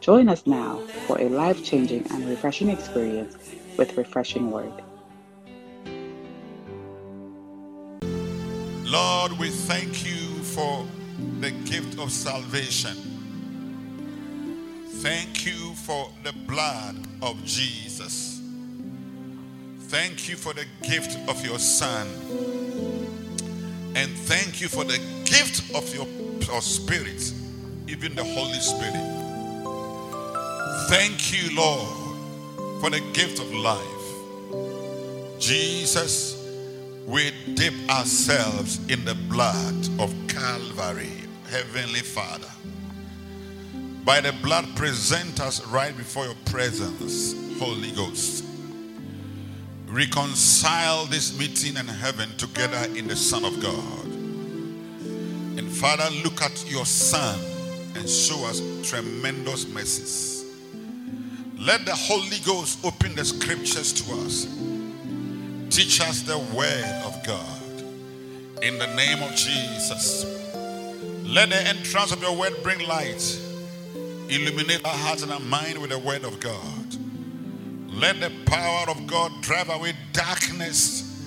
Join us now for a life changing and refreshing experience with Refreshing Word. Lord, we thank you for the gift of salvation. Thank you for the blood of Jesus. Thank you for the gift of your Son. And thank you for the gift of your, your Spirit, even the Holy Spirit. Thank you, Lord, for the gift of life. Jesus, we dip ourselves in the blood of Calvary, Heavenly Father. By the blood, present us right before your presence, Holy Ghost. Reconcile this meeting in heaven together in the Son of God. And Father, look at your Son and show us tremendous mercies. Let the Holy Ghost open the scriptures to us. Teach us the word of God. In the name of Jesus. Let the entrance of your word bring light. Illuminate our hearts and our mind with the word of God. Let the power of God drive away darkness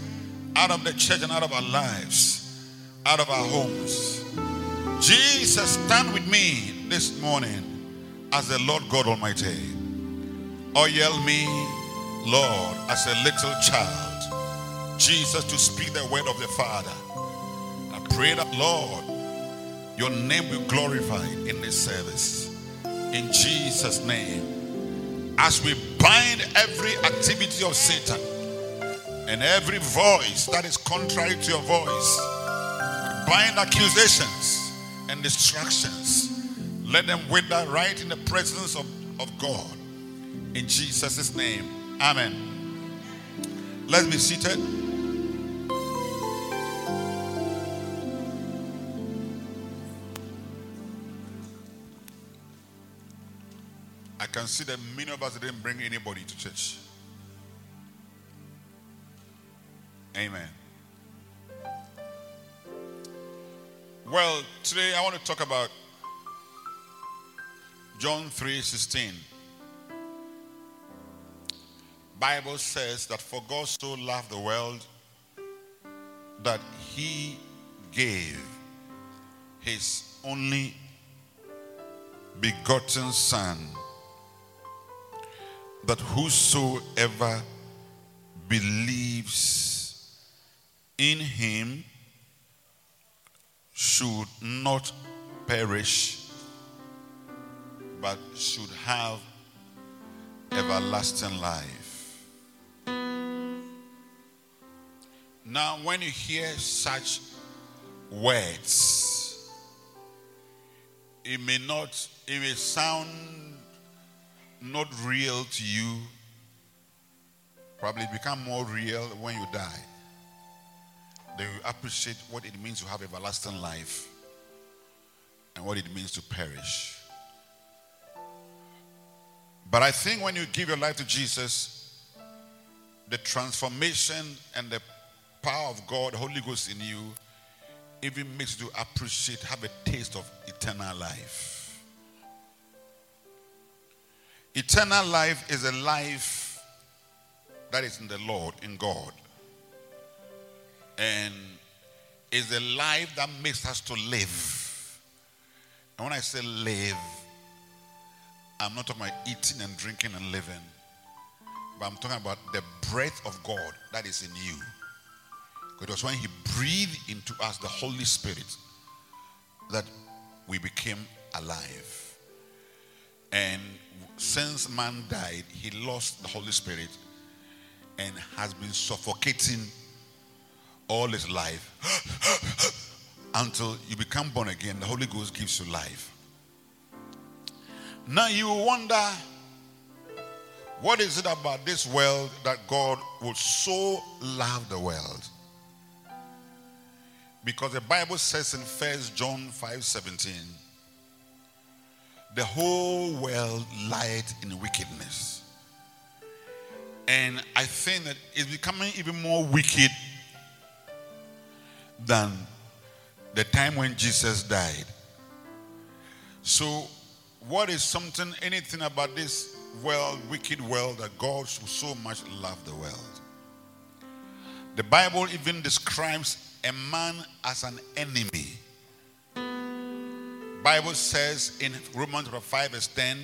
out of the church and out of our lives, out of our homes. Jesus, stand with me this morning as the Lord God Almighty. Oil me, Lord, as a little child. Jesus, to speak the word of the Father. I pray that, Lord, your name will glorify in this service. In Jesus' name. As we bind every activity of Satan and every voice that is contrary to your voice, bind accusations and distractions. Let them wither right in the presence of, of God. In Jesus' name. Amen. Let's be seated. I can see that many of us didn't bring anybody to church. Amen. Well, today I want to talk about John 3 16. Bible says that for God so loved the world that he gave his only begotten son that whosoever believes in him should not perish but should have everlasting life Now, when you hear such words, it may not, it may sound not real to you. Probably become more real when you die. Then you appreciate what it means to have everlasting life and what it means to perish. But I think when you give your life to Jesus, the transformation and the power of God, Holy Ghost in you, even makes you to appreciate, have a taste of eternal life. Eternal life is a life that is in the Lord, in God. And is a life that makes us to live. And when I say live, I'm not talking about eating and drinking and living, but I'm talking about the breath of God that is in you. It was when He breathed into us the Holy Spirit that we became alive. And since man died, he lost the Holy Spirit and has been suffocating all his life until you become born again. The Holy Ghost gives you life. Now you wonder What is it about this world that God would so love the world? Because the Bible says in First John 5 17, the whole world lied in wickedness. And I think that it's becoming even more wicked than the time when Jesus died. So, what is something, anything about this world, wicked world, that God so much love the world? The Bible even describes a man as an enemy. Bible says in Romans 5 verse 10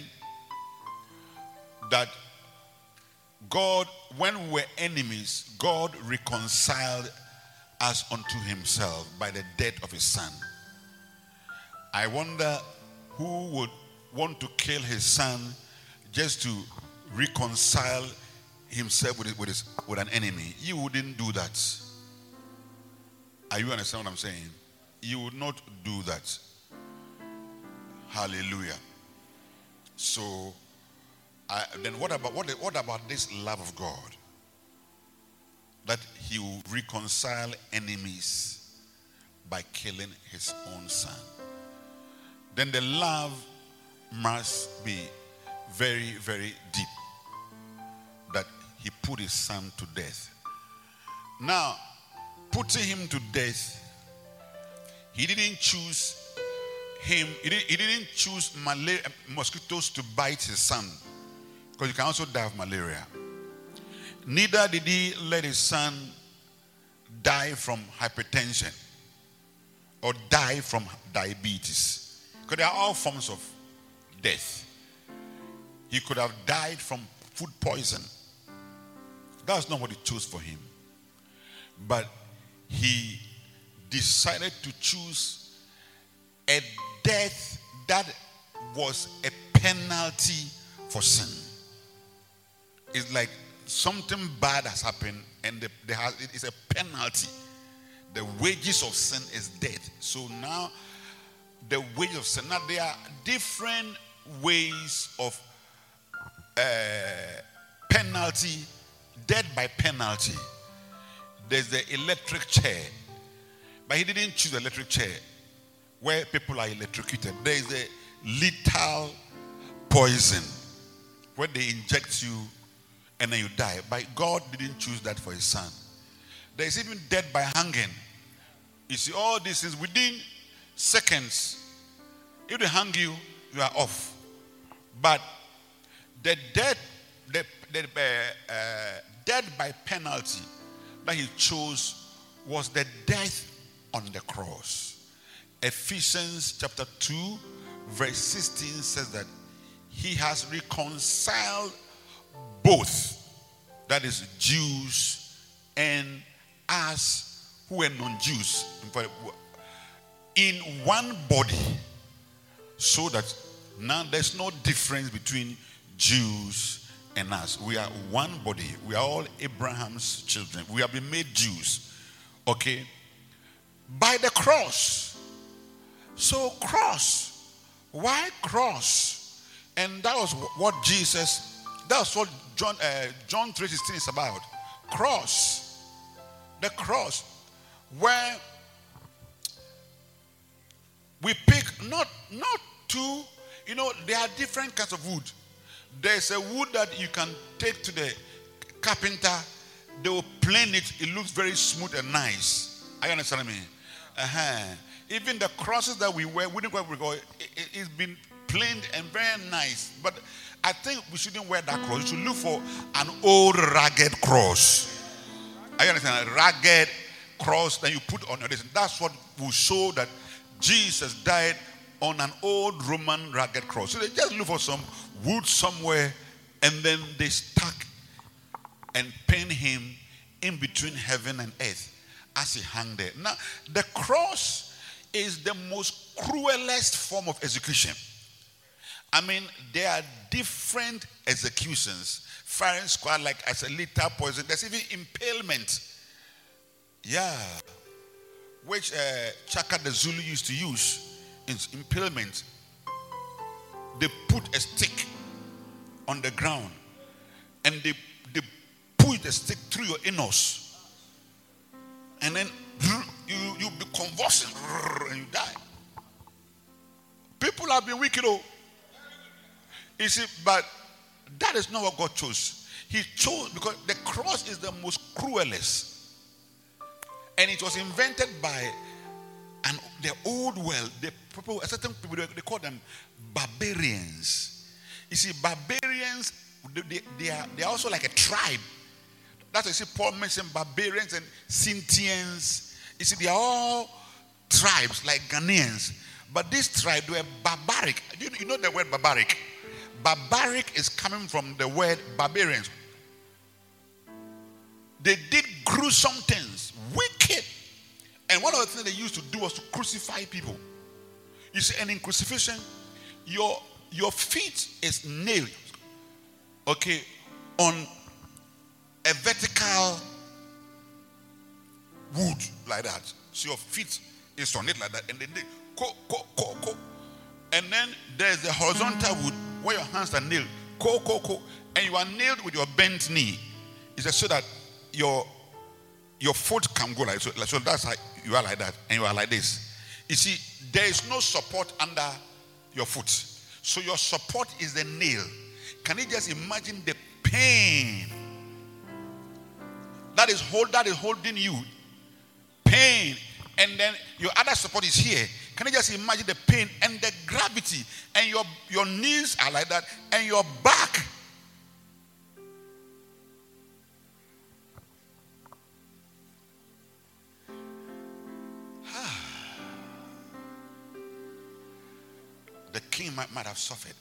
that God, when we were enemies, God reconciled us unto himself by the death of his son. I wonder who would want to kill his son just to reconcile himself with, with, his, with an enemy. You wouldn't do that. Are you understand what I'm saying? You would not do that. Hallelujah. So, I, then what about what, what about this love of God? That He will reconcile enemies by killing His own Son. Then the love must be very, very deep. That He put His Son to death. Now, putting Him to death, He didn't choose him, he, did, he didn't choose malaria, eh, mosquitoes to bite his son because you can also die of malaria. Neither did he let his son die from hypertension or die from diabetes because they are all forms of death. He could have died from food poison. That's not what he chose for him. But he decided to choose a death that was a penalty for sin. It's like something bad has happened and the, the it is a penalty. The wages of sin is death. So now, the wages of sin. Now, there are different ways of uh, penalty, death by penalty. There's the electric chair, but he didn't choose the electric chair where people are electrocuted. There is a lethal poison where they inject you and then you die. But God didn't choose that for his son. There is even death by hanging. You see, all these things within seconds. If they hang you, you are off. But the death, the, the uh, uh, death by penalty that he chose was the death on the cross. Ephesians chapter 2, verse 16 says that he has reconciled both, that is, Jews and us who are non Jews, in one body, so that now there's no difference between Jews and us. We are one body. We are all Abraham's children. We have been made Jews. Okay? By the cross. So, cross. Why cross? And that was what Jesus, that's what John, uh, John 3.16 is about. Cross. The cross. Where we pick not, not two, you know, there are different kinds of wood. There's a wood that you can take to the carpenter, they will plane it, it looks very smooth and nice. I understand me? Uh-huh. Even the crosses that we wear, we didn't go, it, it, it's been planed and very nice. But I think we shouldn't wear that cross. You should look for an old ragged cross. I understand? A ragged cross that you put on your wrist. That's what will show that Jesus died on an old Roman ragged cross. So they just look for some wood somewhere and then they stuck and pin him in between heaven and earth as he hung there. Now, the cross is the most cruelest form of execution. I mean, there are different executions. Firing squad, like as a lethal poison. There's even impalement. Yeah. Which uh, Chaka the Zulu used to use impalement. They put a stick on the ground and they, they push the stick through your anus. And then you, you be convulsing and you die. People have been wicked, oh. You see, but that is not what God chose. He chose because the cross is the most cruelest. And it was invented by and the old world, the people, certain people, they call them barbarians. You see, barbarians, they, they, are, they are also like a tribe. That's why you see Paul mentioned barbarians and Scythians. You see, they are all tribes like Ghanaians. But this tribe, they were barbaric. You, you know the word barbaric? Barbaric is coming from the word barbarians. They did gruesome things, wicked. And one of the things they used to do was to crucify people. You see, and in crucifixion, your your feet is nailed, okay, on a vertical wood like that. So your feet is on it like that, and then they go, go, go, go. And then there's the horizontal wood where your hands are nailed, go, go, go, and you are nailed with your bent knee. It's so that your your foot can go like so. So that's how you are like that, and you are like this. You see, there is no support under your foot. So your support is the nail. Can you just imagine the pain that is hold that is holding you? Pain, and then your other support is here. Can you just imagine the pain and the gravity? And your your knees are like that, and your back the king might, might have suffered.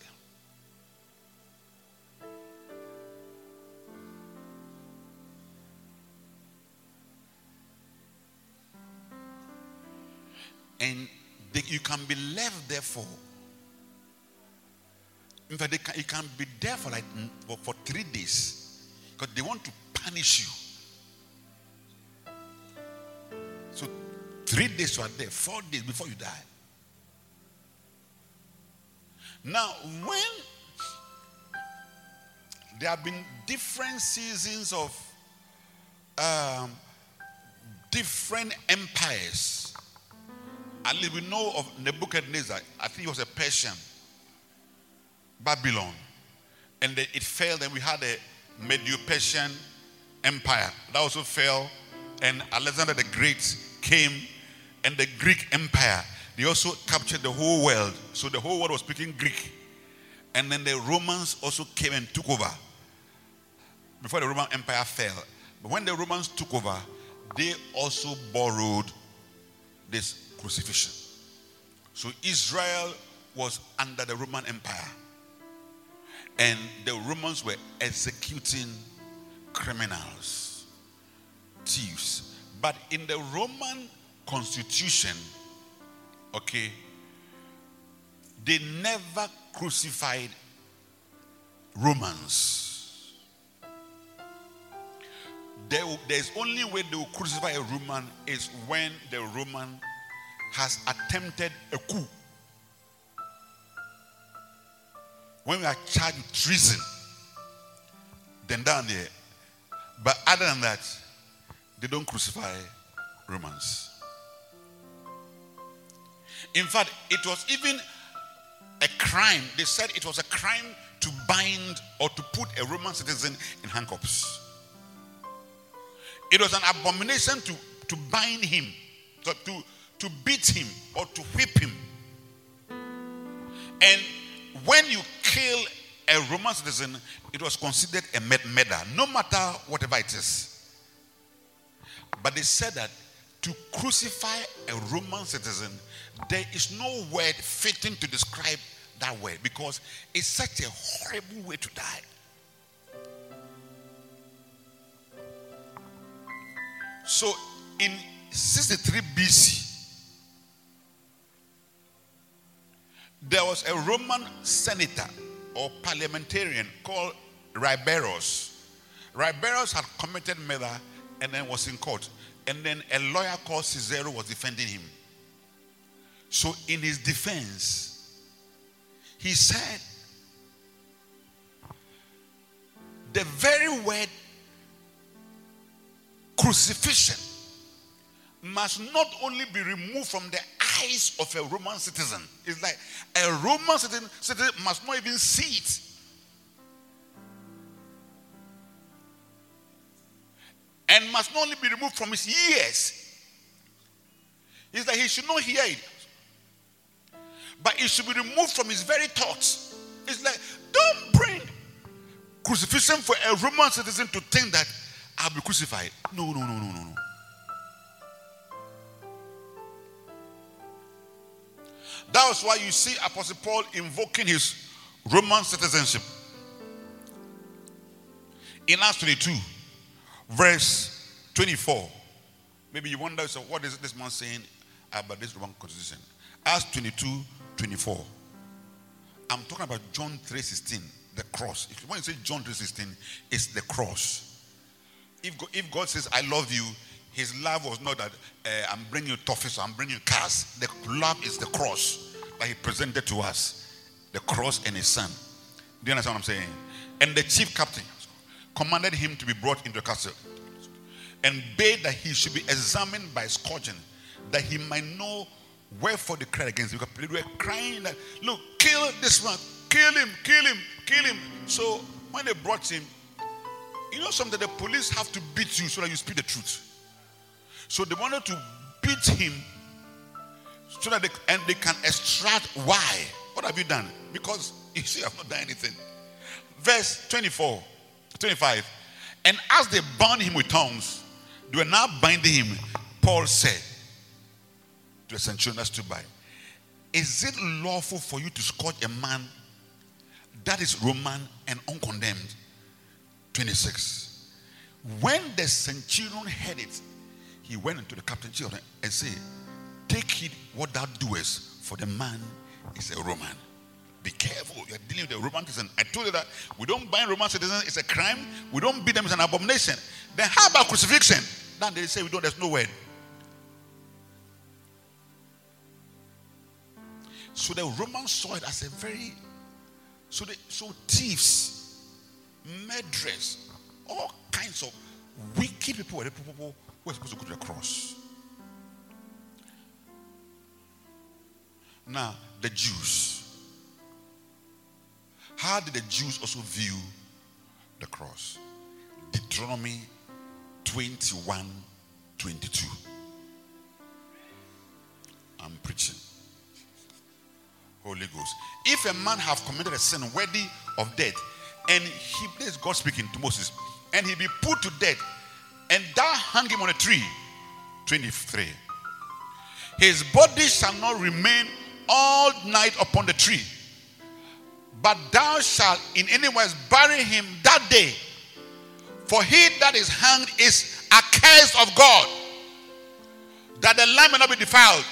And they, you can be left there for. In fact, can, you can be there for like for, for three days because they want to punish you. So, three days you are there, four days before you die. Now, when there have been different seasons of um, different empires, at least we know of Nebuchadnezzar, I think he was a Persian, Babylon, and it fell. Then we had a Medo Persian Empire that also fell, and Alexander the Great came, and the Greek Empire they also captured the whole world. So the whole world was speaking Greek. And then the Romans also came and took over before the Roman Empire fell. But when the Romans took over, they also borrowed this crucifixion. So Israel was under the Roman Empire. And the Romans were executing criminals, thieves. But in the Roman constitution, Okay? They never crucified Romans. There, there's only way they will crucify a Roman is when the Roman has attempted a coup. When we are charged with treason, then down there. But other than that, they don't crucify Romans. In fact, it was even a crime. They said it was a crime to bind or to put a Roman citizen in handcuffs. It was an abomination to, to bind him, to, to, to beat him, or to whip him. And when you kill a Roman citizen, it was considered a murder, no matter whatever it is. But they said that to crucify a Roman citizen there is no word fitting to describe that word because it's such a horrible way to die. So in 63 BC, there was a Roman senator or parliamentarian called Rabirius. Rabirius had committed murder and then was in court. And then a lawyer called Cicero was defending him. So, in his defense, he said, the very word crucifixion must not only be removed from the eyes of a Roman citizen. It's like a Roman citizen, must not even see it. And must not only be removed from his ears. It's that he should not hear it. But it should be removed from his very thoughts. It's like, don't bring crucifixion for a Roman citizen to think that I'll be crucified. No, no, no, no, no, no. That was why you see Apostle Paul invoking his Roman citizenship. In Acts 22, verse 24. Maybe you wonder, so what is this man saying about this Roman constitution? Acts 22, 24. I'm talking about John 3:16, the cross. If you want to say John 3:16, it's the cross. If God, if God says, I love you, his love was not that uh, I'm bringing you toffees, I'm bringing you cars. The love is the cross that he presented to us, the cross and his son. Do you understand what I'm saying? And the chief captain commanded him to be brought into the castle and bade that he should be examined by scourging, that he might know wherefore they cried against him. Because they were crying that, look, kill this man, kill him, kill him, kill him. So when they brought him, you know something, the police have to beat you so that you speak the truth. So they wanted to beat him so that they, and they can extract why. What have you done? Because you see, I've not done anything. Verse 24, 25. And as they bound him with tongues, they were now binding him. Paul said to the centurion that stood by, Is it lawful for you to scourge a man that is Roman and uncondemned? 26. When the centurion heard it, he went into the captain children and said, Take heed what thou doest, for the man is a Roman. Be careful. You're dealing with a Roman citizen. I told you that we don't bind Roman citizens, it's a crime. We don't beat them, it's an abomination. Then how about crucifixion? Then they say we don't, there's no word. So the Romans saw it as a very so they so thieves, murderers, all kinds of wicked people were the people who were supposed to go to the cross. Now, the Jews. How did the Jews also view the cross? Deuteronomy 21 22. I'm preaching. Holy Ghost. If a man have committed a sin worthy of death, and he, this is God speaking to Moses, and he be put to death, and thou hang him on a tree, 23. His body shall not remain all night upon the tree. But thou shalt in any wise bury him that day. For he that is hanged is accursed of God, that the land may not be defiled,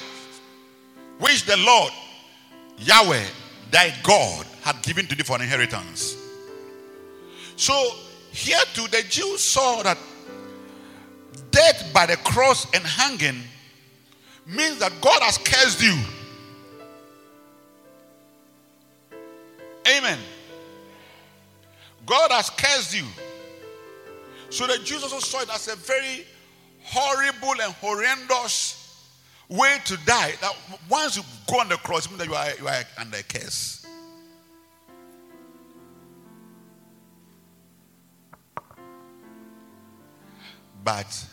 which the Lord, Yahweh, thy God, had given to thee for an inheritance. So here too, the Jews saw that death by the cross and hanging means that God has cursed you. Amen. God has cursed you. So the Jews also saw it as a very horrible and horrendous way to die. That once you go on the cross, means that you are, you are under a curse. But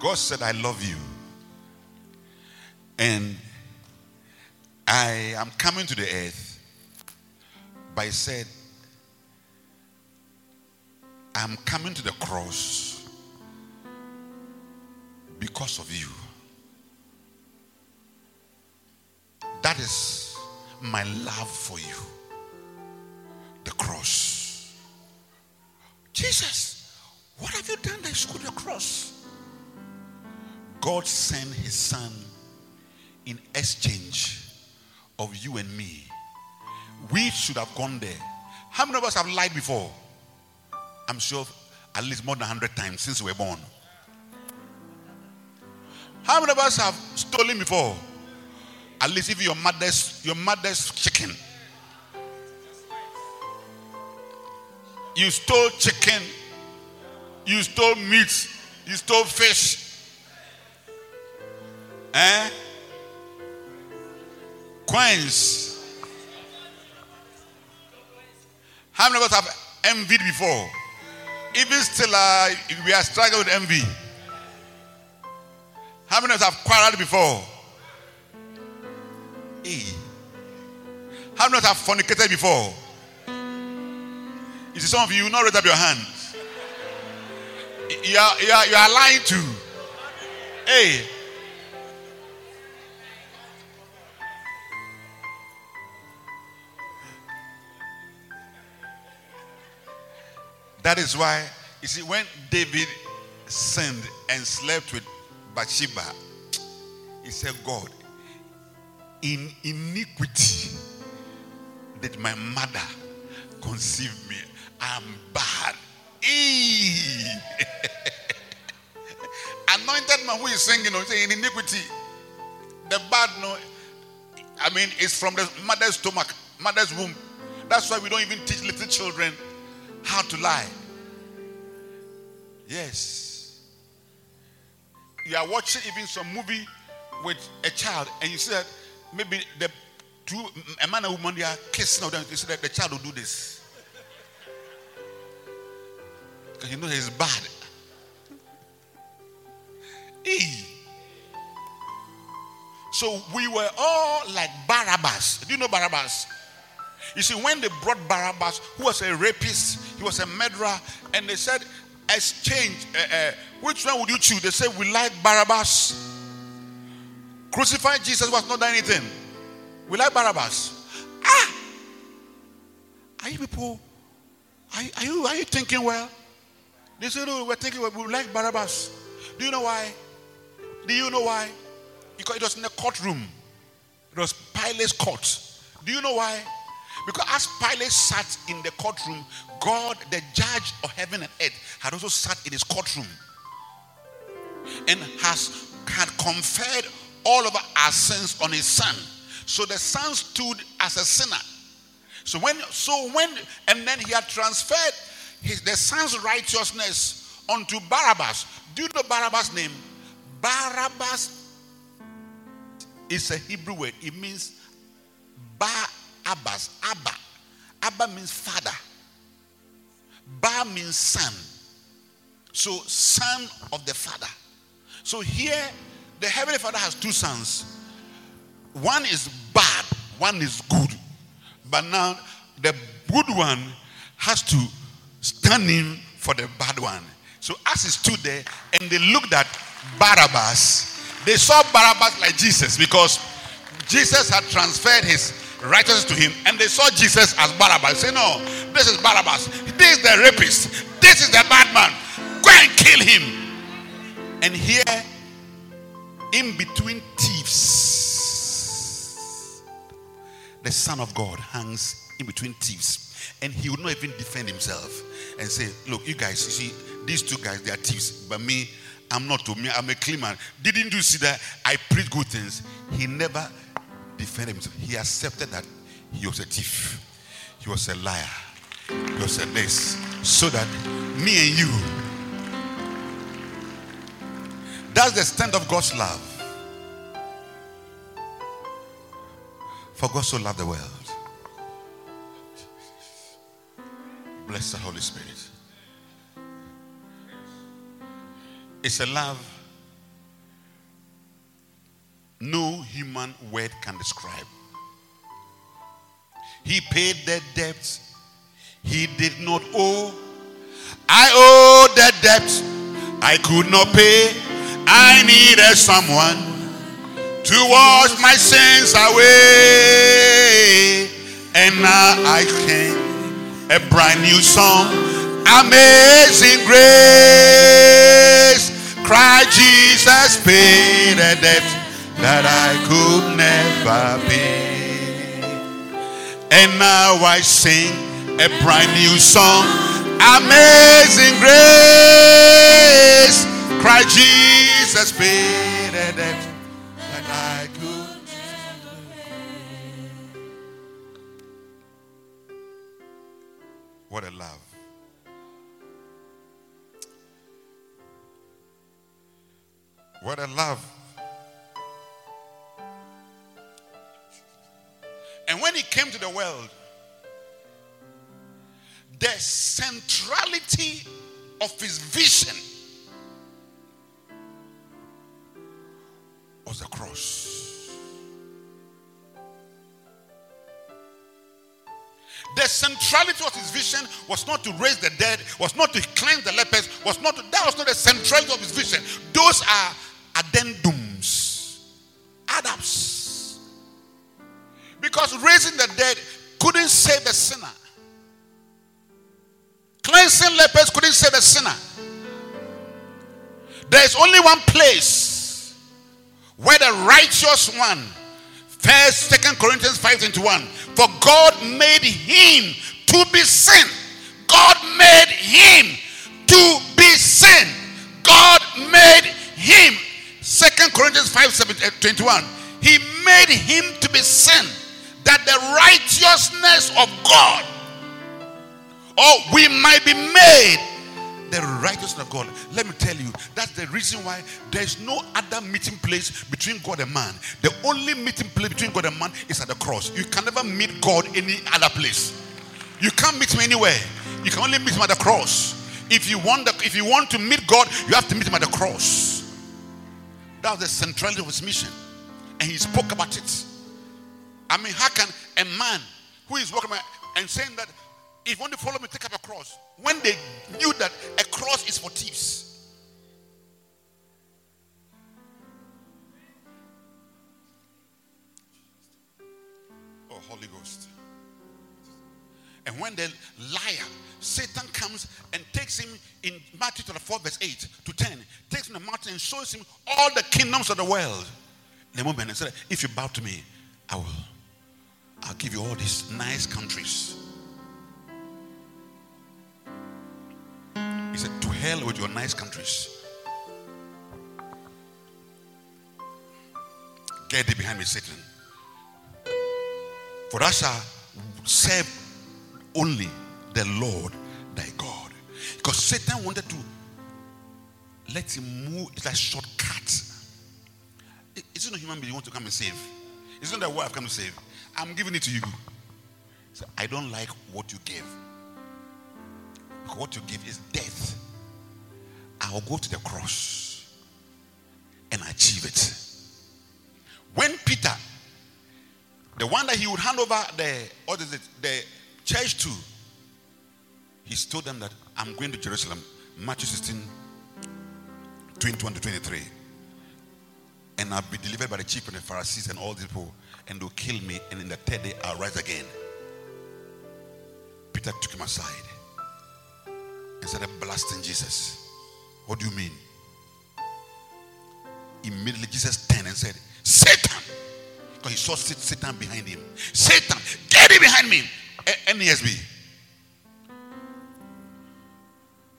God said, I love you. And I am coming to the earth, but he said, I'm coming to the cross because of you. That is my love for you. The cross. Jesus, what have you done that you the cross? God sent his son in exchange of you and me. We should have gone there. How many of us have lied before? I'm sure at least more than 100 times since we were born. How many of us have stolen before? At least if your mother's your mother's chicken. You stole chicken. You stole meat. You stole fish. Eh? Coins. How many of us have envied before? Even still, uh, we are struggling with envy. How many of us have quarreled before? Hey. How many of us have fornicated before? You see, some of you, you not raise up your hands. You are, you are, you are lying to. Hey. That is why, you see, when David sinned and slept with Bathsheba, he said, God, in iniquity did my mother conceive me. I'm bad. Anointed man who is singing, you know, in iniquity, the bad, no, I mean, it's from the mother's stomach, mother's womb. That's why we don't even teach little children how to lie. Yes. You are watching even some movie with a child, and you see that maybe the two a man and woman they are kissing, them. You see that the child will do this because you know he's bad. E. So we were all like Barabbas. Do you know Barabbas? You see, when they brought Barabbas, who was a rapist, he was a murderer, and they said, exchange, uh, uh, which one would you choose? They said, we like Barabbas. Crucified Jesus was not done anything. We like Barabbas. Ah! Are you people, are, are, you, are you thinking well? They said, oh, we're thinking well, we like Barabbas. Do you know why? Do you know why? Because it was in a courtroom. It was Pilate's court. Do you know why? Because as Pilate sat in the courtroom, God, the judge of heaven and earth, had also sat in his courtroom and has had conferred all of our sins on his son. So the son stood as a sinner. So when so when and then he had transferred his the son's righteousness onto Barabbas. Do you know Barabbas' name? Barabbas is a Hebrew word. It means Ba Abbas. Abba. Abba means father. Ba means son. So son of the father. So here the heavenly father has two sons. One is bad, one is good. But now the good one has to stand in for the bad one. So as he stood there and they looked at Barabbas, they saw Barabbas like Jesus because Jesus had transferred his righteousness to him and they saw Jesus as Barabbas. Say, no, this is Barabbas. This is the rapist. This is the bad man. Go and kill him. And here, in between thieves, the Son of God hangs in between thieves. And he would not even defend himself and say, Look, you guys, you see, these two guys, they are thieves. But me, I'm not to me, I'm a clean man. Didn't you see that I preach good things? He never defended himself. He accepted that he was a thief, he was a liar, he was a this. So that me and you, that's the extent of God's love. For God so loved the world. Bless the Holy Spirit. It's a love no human word can describe. He paid the debt he did not owe. I owe the debt I could not pay. I needed someone to wash my sins away. And now I can a brand new song. Amazing grace. Christ Jesus paid a debt that I could never pay. And now I sing a brand new song. Amazing grace. Christ Jesus paid it that I could. What a love. What a love. And when he came to the world, the centrality of his vision was the cross. The centrality of his vision was not to raise the dead, was not to cleanse the lepers, was not to, that was not the centrality of his vision. Those are addendums, add-ups. Because raising the dead couldn't save the sinner. Cleansing lepers couldn't save the sinner. There is only one place where the righteous one, first, second Corinthians 5 21, for God made him to be sin. God made him to be sin. God made him. Second Corinthians 5 7, uh, 21. He made him to be sin. That the righteousness of God or we might be made the righteousness of God. Let me tell you, that's the reason why there's no other meeting place between God and man. The only meeting place between God and man is at the cross. You can never meet God any other place. You can't meet him anywhere. You can only meet him at the cross. If you want the, if you want to meet God, you have to meet him at the cross. That was the centrality of his mission. And he spoke about it. I mean, how can a man who is walking and saying that if you want to follow me, take up a cross. When they knew that a cross is for thieves. Oh, Holy Ghost. And when the liar, Satan comes and takes him in Matthew 4, verse 8 to 10, takes him the mountain and shows him all the kingdoms of the world. In the moment, and said, If you bow to me, I will. I'll give you all these nice countries. He said, To hell with your nice countries. Get thee behind me, Satan. For thou shalt serve only the Lord thy God. Because Satan wanted to let him move. It's like shortcut. It's not a human being you want to come and save. It's not that what I've come to save. I'm giving it to you. So I don't like what you What you give is death. I'll go to the cross and achieve it. When Peter, the one that he would hand over the what is it, the church to, he told them that I'm going to Jerusalem, Matthew 16, 21 to 23. And I'll be delivered by the chief and the Pharisees and all these people, and they'll kill me, and in the third day I'll rise again. Peter took him aside and started blasting Jesus. What do you mean? Immediately Jesus turned and said, Satan. Because he saw Satan behind him. Satan, get it behind me. NASB.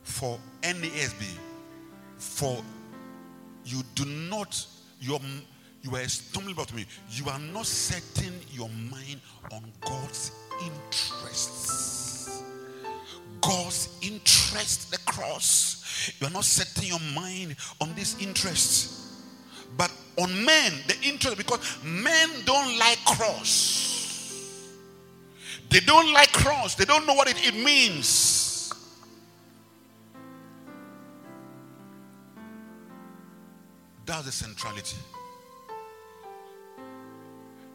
For NASB, for you do not, you are stumbling about me. You are not setting your mind on God's interests. God's interest, the cross. You are not setting your mind on this interest, but on men, the interest, because men don't like cross. They don't like cross. They don't know what it, it means. That's the centrality.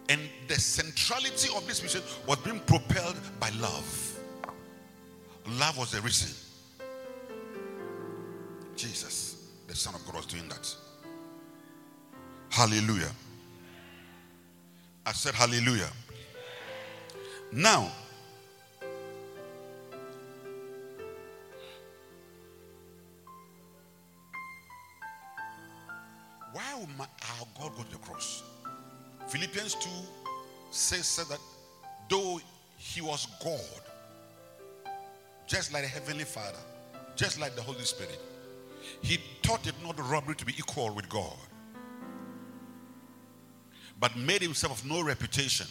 And the centrality of this mission was being propelled by love. Love was the reason. Jesus, the Son of God, was doing that. Hallelujah. I said, Hallelujah. Now, why would my, our God go to the cross? Philippians 2 says, says that though he was God, just like the Heavenly Father, just like the Holy Spirit, he taught it not robbery to be equal with God, but made himself of no reputation.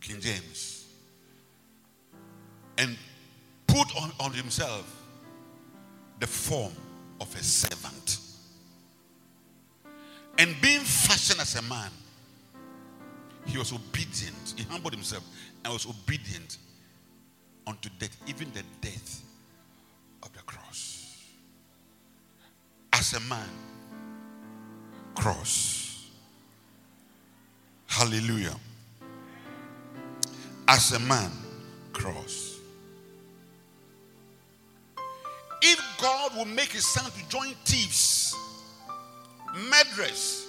King James. And put on, on himself the form of a servant. And being fashioned as a man, he was obedient. He humbled himself and was obedient unto death, even the death of the cross. As a man, cross. Hallelujah. As a man, cross. If God will make his son to join thieves, murderers,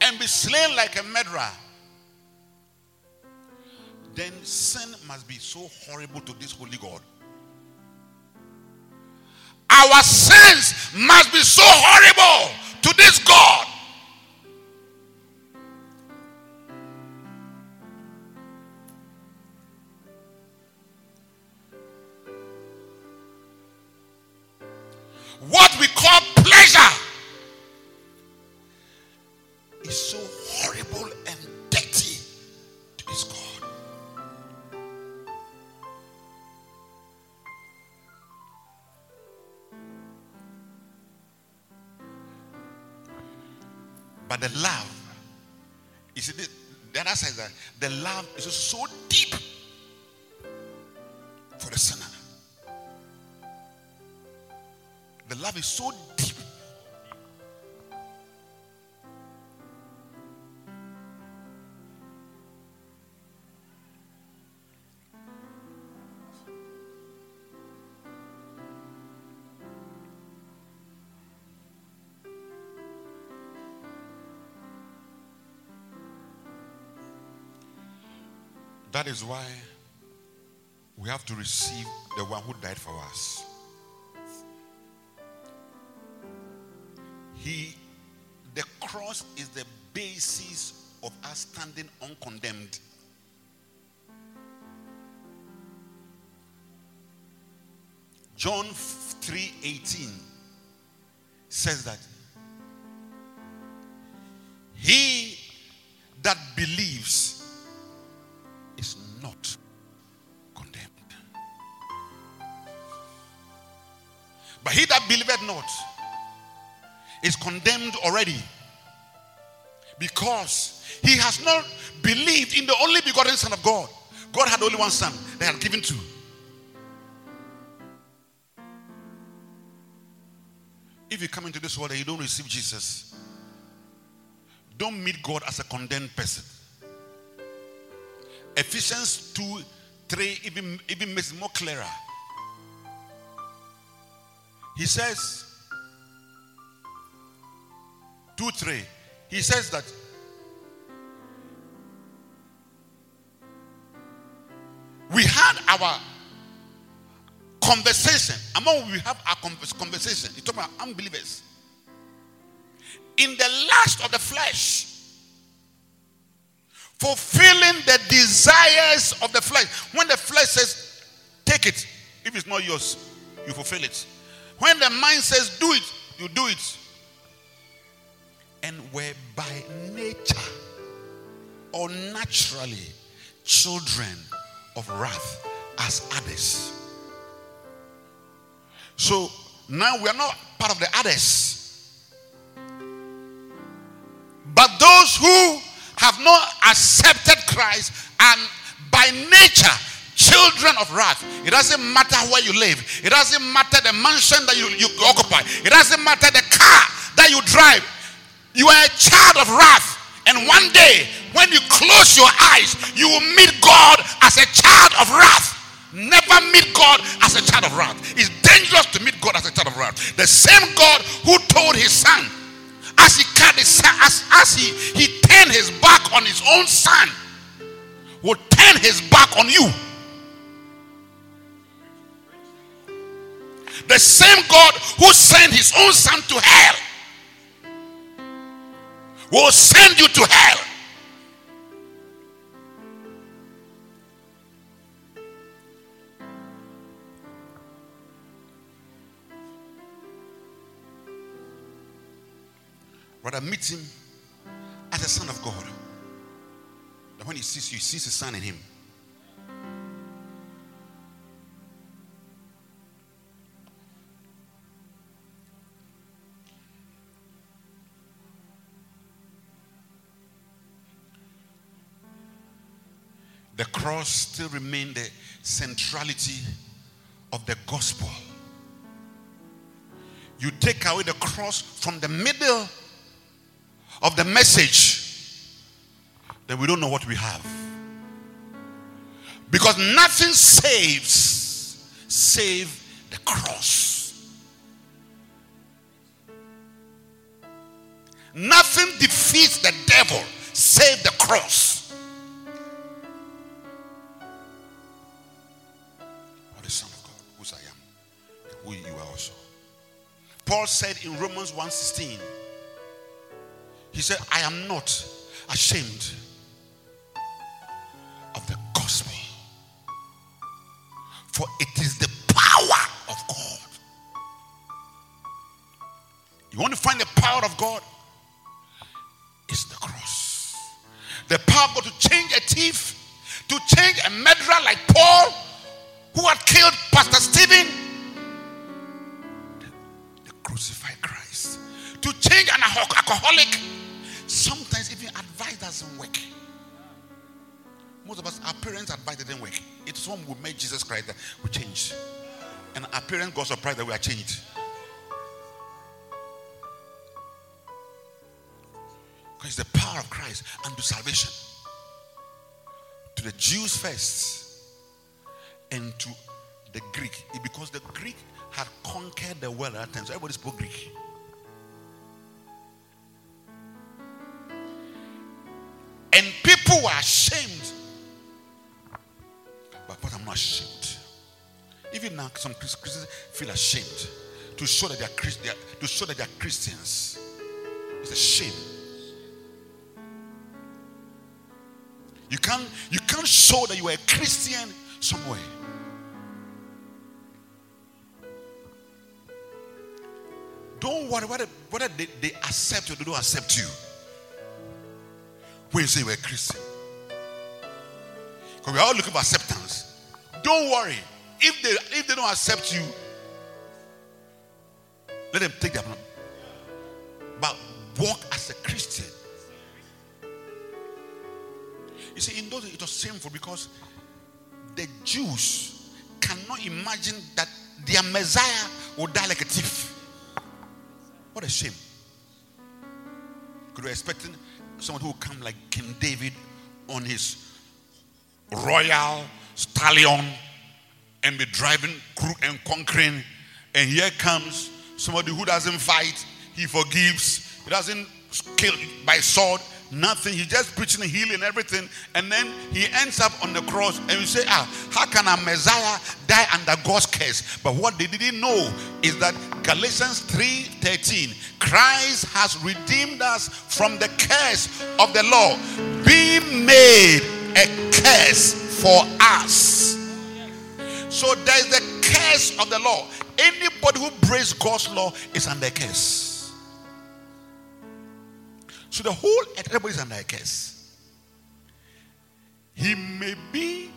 and be slain like a murderer, then sin must be so horrible to this holy God. Our sins must be so horrible to this God. But the love, you see, the, the other side that the love is so deep for the sinner. The love is so deep. Is why we have to receive the one who died for us. He, the cross is the basis of us standing uncondemned. John 3:18 says that he that believes is not condemned. But he that believeth not is condemned already because he has not believed in the only begotten Son of God. God had only one Son, they had given two. If you come into this world and you don't receive Jesus, don't meet God as a condemned person. Ephesians 2 3 even, even makes more clearer. He says, 2 3, he says that we had our conversation. Among we have our conversation. He talking about unbelievers. In the lust of the flesh, fulfilling the desires of the flesh. When the flesh says, take it, if it's not yours, you fulfill it. When the mind says, do it, you do it. And were by nature or naturally children of wrath as others. So now we are not part of the others. But those who have not accepted Christ and by nature children of wrath. It doesn't matter where you live, it doesn't matter the mansion that you, you occupy, it doesn't matter the car that you drive. You are a child of wrath. And one day, when you close your eyes, you will meet God as a child of wrath. Never meet God as a child of wrath. It's dangerous to meet God as a child of wrath. The same God who told his son, as he his as, as he, he turned his back on his own son, will turn his back on you. The same God who sent his own son to hell will send you to hell. But I meet him as a son of God. That when he sees you, he sees his son in him. the cross still remained the centrality of the gospel. You take away the cross from the middle of the message, then we don't know what we have. Because nothing saves save the cross. Nothing defeats the devil save the cross. The Son of God, whose I am, who you are also. Paul said in Romans 1:16, he said, I am not ashamed of the gospel. For it is the power of God. You want to find the power of God? It's the cross. The power of God to change a thief, to change a murderer like Paul, who had killed Pastor Stephen. The, the crucified Christ. To change an alcoholic. Advice doesn't work. Most of us, our parents' advice didn't work. It's when we met Jesus Christ that we changed. And our parents got surprised that we are changed. Because it's the power of Christ and unto salvation. To the Jews first and to the Greek. Because the Greek had conquered the world at that time. So everybody spoke Greek. People were ashamed. But, but I'm not ashamed. Even now, some Christians feel ashamed to show that they are, Christ, they are to show that they are Christians. It's a shame. You can't you can't show that you are a Christian somewhere. Don't worry whether, whether they, they accept you or they don't accept you. When you say you're a Christian. Because we're all looking for acceptance. Don't worry. If they if they don't accept you, let them take their problem. But walk as a Christian. You see, in those it was shameful because the Jews cannot imagine that their Messiah would die like a thief. What a shame. Could we expecting someone who will come like King David on his royal stallion and be driving and conquering. And here comes somebody who doesn't fight, he forgives, he doesn't kill by sword, nothing. He's just preaching healing everything. And then he ends up on the cross. And you say, ah, how can a Messiah die under God's curse? But what they didn't know is that Galatians 3:13, Christ has redeemed us from the curse of the law, being made a curse for us. So there is the curse of the law. Anybody who breaks God's law is under a curse. So the whole everybody is under a curse. He may be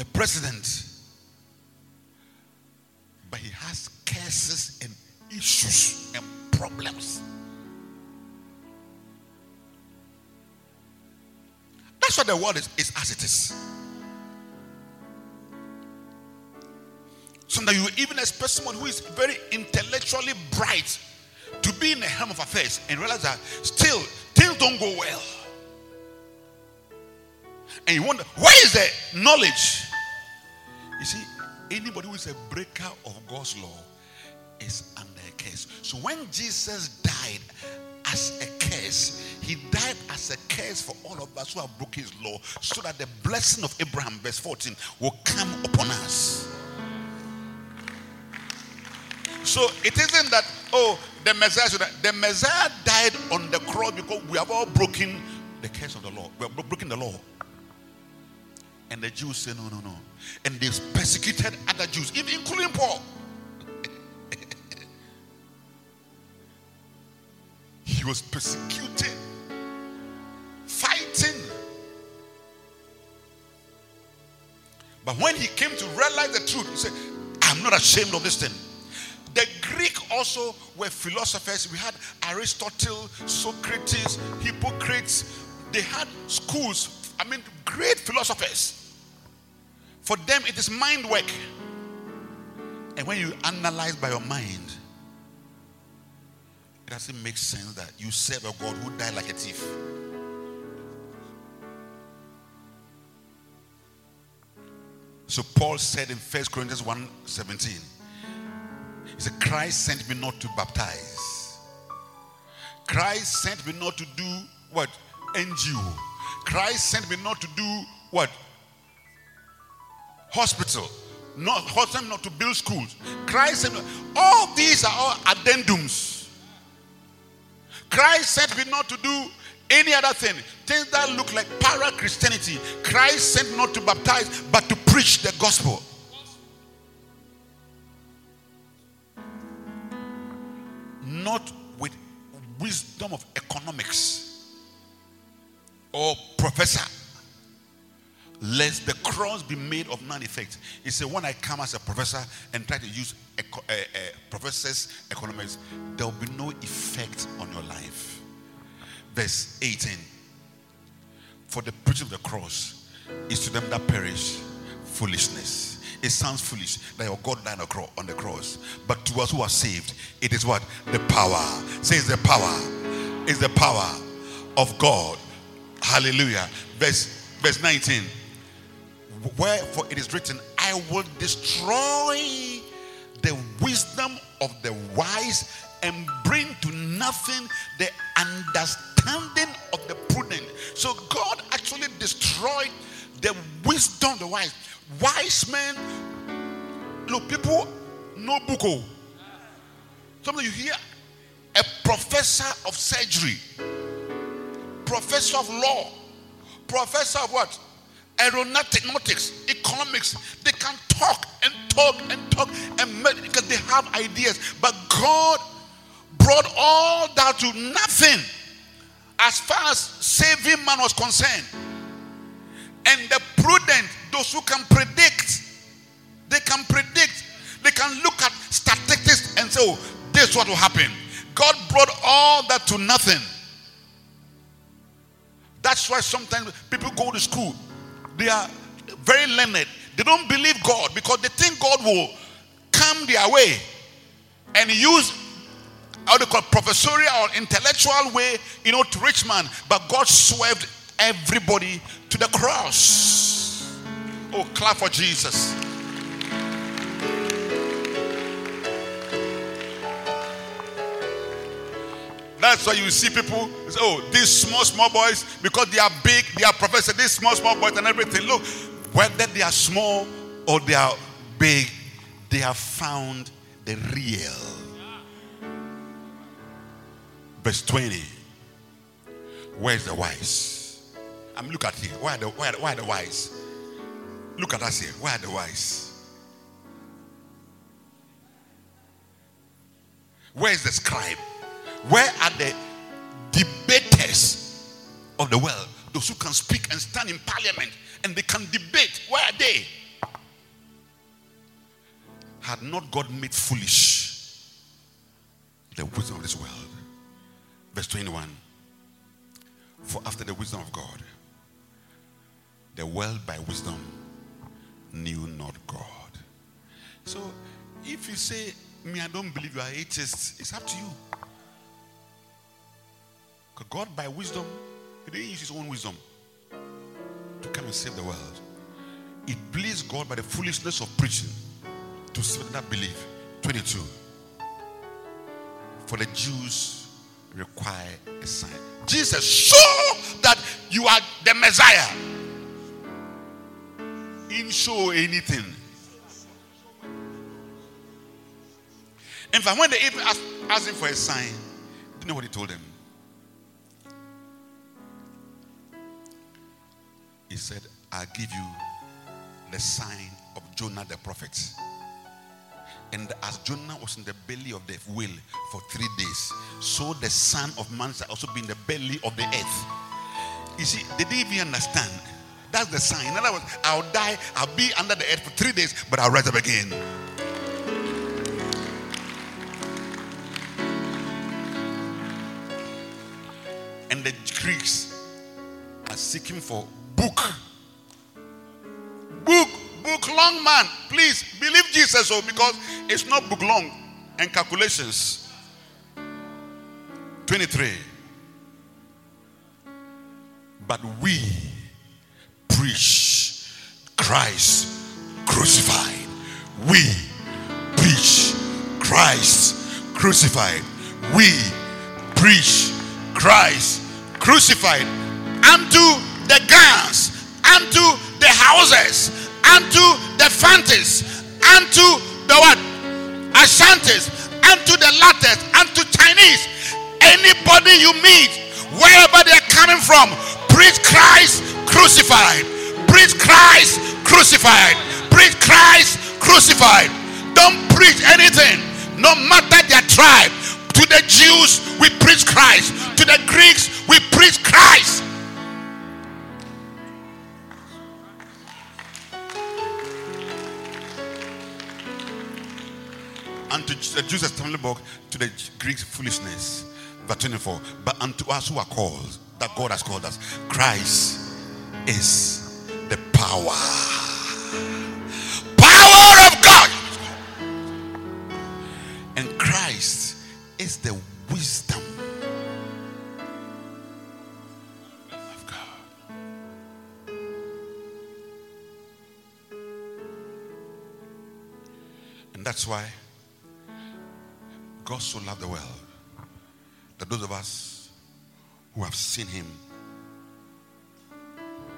a president, but he has curses and issues and problems. That's what the world is, is as it is. So that you even expect someone who is very intellectually bright to be in the helm of affairs and realize that still things don't go well. And you wonder, where is the knowledge? You see, anybody who is a breaker of God's law is under a curse. So when Jesus died as a curse, he died as a curse for all of us who have broken his law, so that the blessing of Abraham, verse 14, will come upon us. So it isn't that, oh, the Messiah, the Messiah died on the cross because we have all broken the curse of the law. We have broken the law. And the Jews say, no, no, no. And they persecuted other Jews, including Paul. He was persecuted, fighting. But when he came to realize the truth, he said, I'm not ashamed of this thing. The Greek also were philosophers. We had Aristotle, Socrates, Hippocrates. They had schools I mean, great philosophers. For them, it is mind work. And when you analyze by your mind, it doesn't make sense that you serve a God who died like a thief. So Paul said in 1 Corinthians 1 17, He said, Christ sent me not to baptize. Christ sent me not to do what? NGO. Christ sent me not to do what? Hospital. Not hospital, not to build schools. Christ sent me. All these are all addendums. Christ sent me not to do any other thing. Things that look like para Christianity. Christ sent not to baptize, but to preach the gospel. Not with wisdom of economics or professor. Lest the cross be made of none effect. He said, when I come as a professor and try to use eco- uh, uh, professor's economics, there will be no effect on your life. Verse 18. For the preaching of the cross is to them that perish foolishness. It sounds foolish that your God died on the cross. But to us who are saved, it is what? The power. Says the power. Is the power of God. Hallelujah. Verse, verse 19. Wherefore it is written, I will destroy the wisdom of the wise and bring to nothing the understanding of the prudent. So God actually destroyed the wisdom of the wise. Wise men, look, people no buko. Of you hear a professor of surgery, professor of law, professor of what? Aeronautics, economics. They can talk and talk and talk and because they have ideas. But God brought all that to nothing as far as saving man was concerned. And the prudent, those who can predict, they can predict, they can look at statistics and say, oh, this is what will happen. God brought all that to nothing. That's why sometimes people go to school they are very learned. They don't believe God because they think God will come their way and use how they call professorial or intellectual way, you know, to reach man. But God swerved everybody to the cross. Oh, clap for Jesus. That's why you see people say, oh, these small, small boys, because they are big, they are professors, these small, small boys and everything. Look, whether they are small or they are big, they have found the real. Verse 20. Where's the wise? I mean, look at here. Why are the, why are the, why are the wise? Look at us here. Why are the wise? Where is the scribe? Where are the debaters of the world? Those who can speak and stand in parliament and they can debate. Where are they? Had not God made foolish the wisdom of this world? Verse 21 For after the wisdom of God, the world by wisdom knew not God. So if you say, Me, I don't believe you are atheist, it's up to you. God, by wisdom, He didn't use His own wisdom to come and save the world. It pleased God by the foolishness of preaching to save that belief. 22. For the Jews require a sign. Jesus, show that you are the Messiah. In show anything. In fact, when they asked him for a sign, do you know what he told them? He said, I'll give you the sign of Jonah the prophet. And as Jonah was in the belly of the whale for three days, so the Son of Man shall also be in the belly of the earth. You see, they didn't even understand. That's the sign. In other words, I'll die, I'll be under the earth for three days, but I'll rise up again. And the Greeks seeking for book. Book, book long man. Please believe Jesus, oh, because it's not book long and calculations. 23. But we preach Christ crucified. We preach Christ crucified. We preach Christ crucified unto the guns, unto the Hausas, unto the Fantis, unto the what? Ashantis, unto the lattes, unto Chinese. Anybody you meet, wherever they're coming from, preach Christ crucified. Preach Christ crucified. Preach Christ crucified. Don't preach anything, no matter their tribe. To the Jews, we preach Christ. To the Greeks, we preach Christ. And to the uh, Jews, stumbling block, to the Greeks, foolishness. Verse 24. But unto us who are called, that God has called us, Christ is the power. Power of God. And Christ is the wisdom of God. And that's why God so loved the world that those of us who have seen him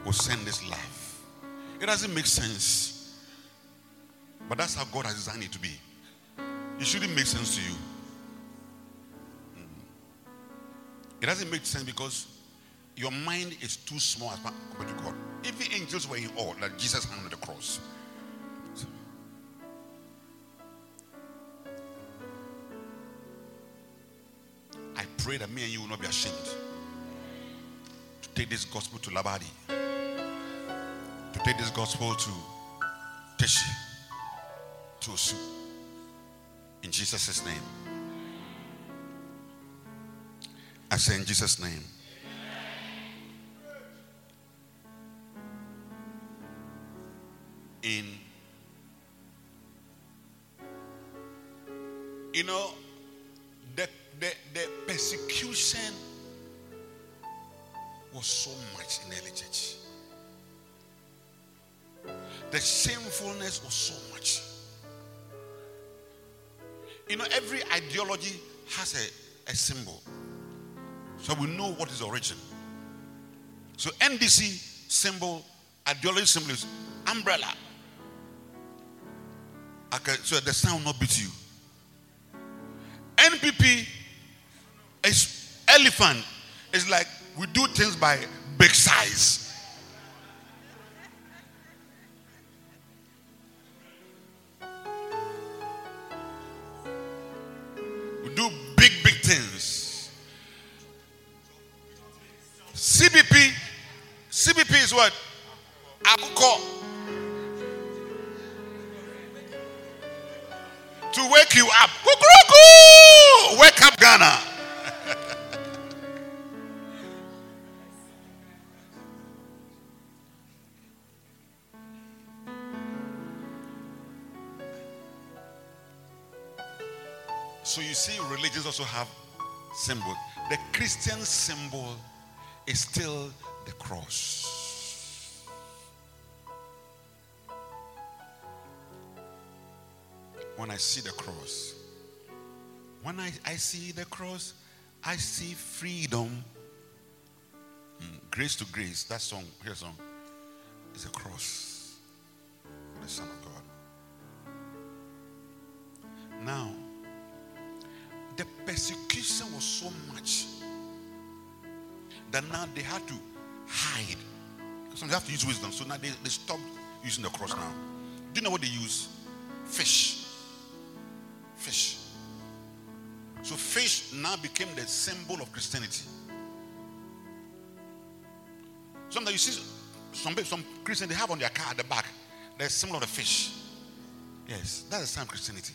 will send this love. It doesn't make sense, but that's how God has designed it to be. It shouldn't make sense to you. It doesn't make sense because your mind is too small as compared to God. Angels were in awe that Jesus hung on the cross. Pray that me and you will not be ashamed to take this gospel to Labadi, to take this gospel to Teshi, to Osu. In Jesus' name. I say in Jesus' name. You know, every ideology has a, a symbol. So we know what is origin. So NDC symbol, ideology symbol is umbrella. Okay, so the sound will not beat you. NPP is elephant. It's like we do things by big size. Also have symbol. The Christian symbol is still the cross. When I see the cross, when I, I see the cross, I see freedom. Mm, grace to grace. That song, here song, is a cross for the Son of God. Now, persecution was so much that now they had to hide. So they have to use wisdom. So now they, they stopped using the cross now. Do you know what they use? Fish. Fish. So fish now became the symbol of Christianity. Sometimes you see some some Christians they have on their car at the back the symbol of the fish. Yes, that's the sign of Christianity.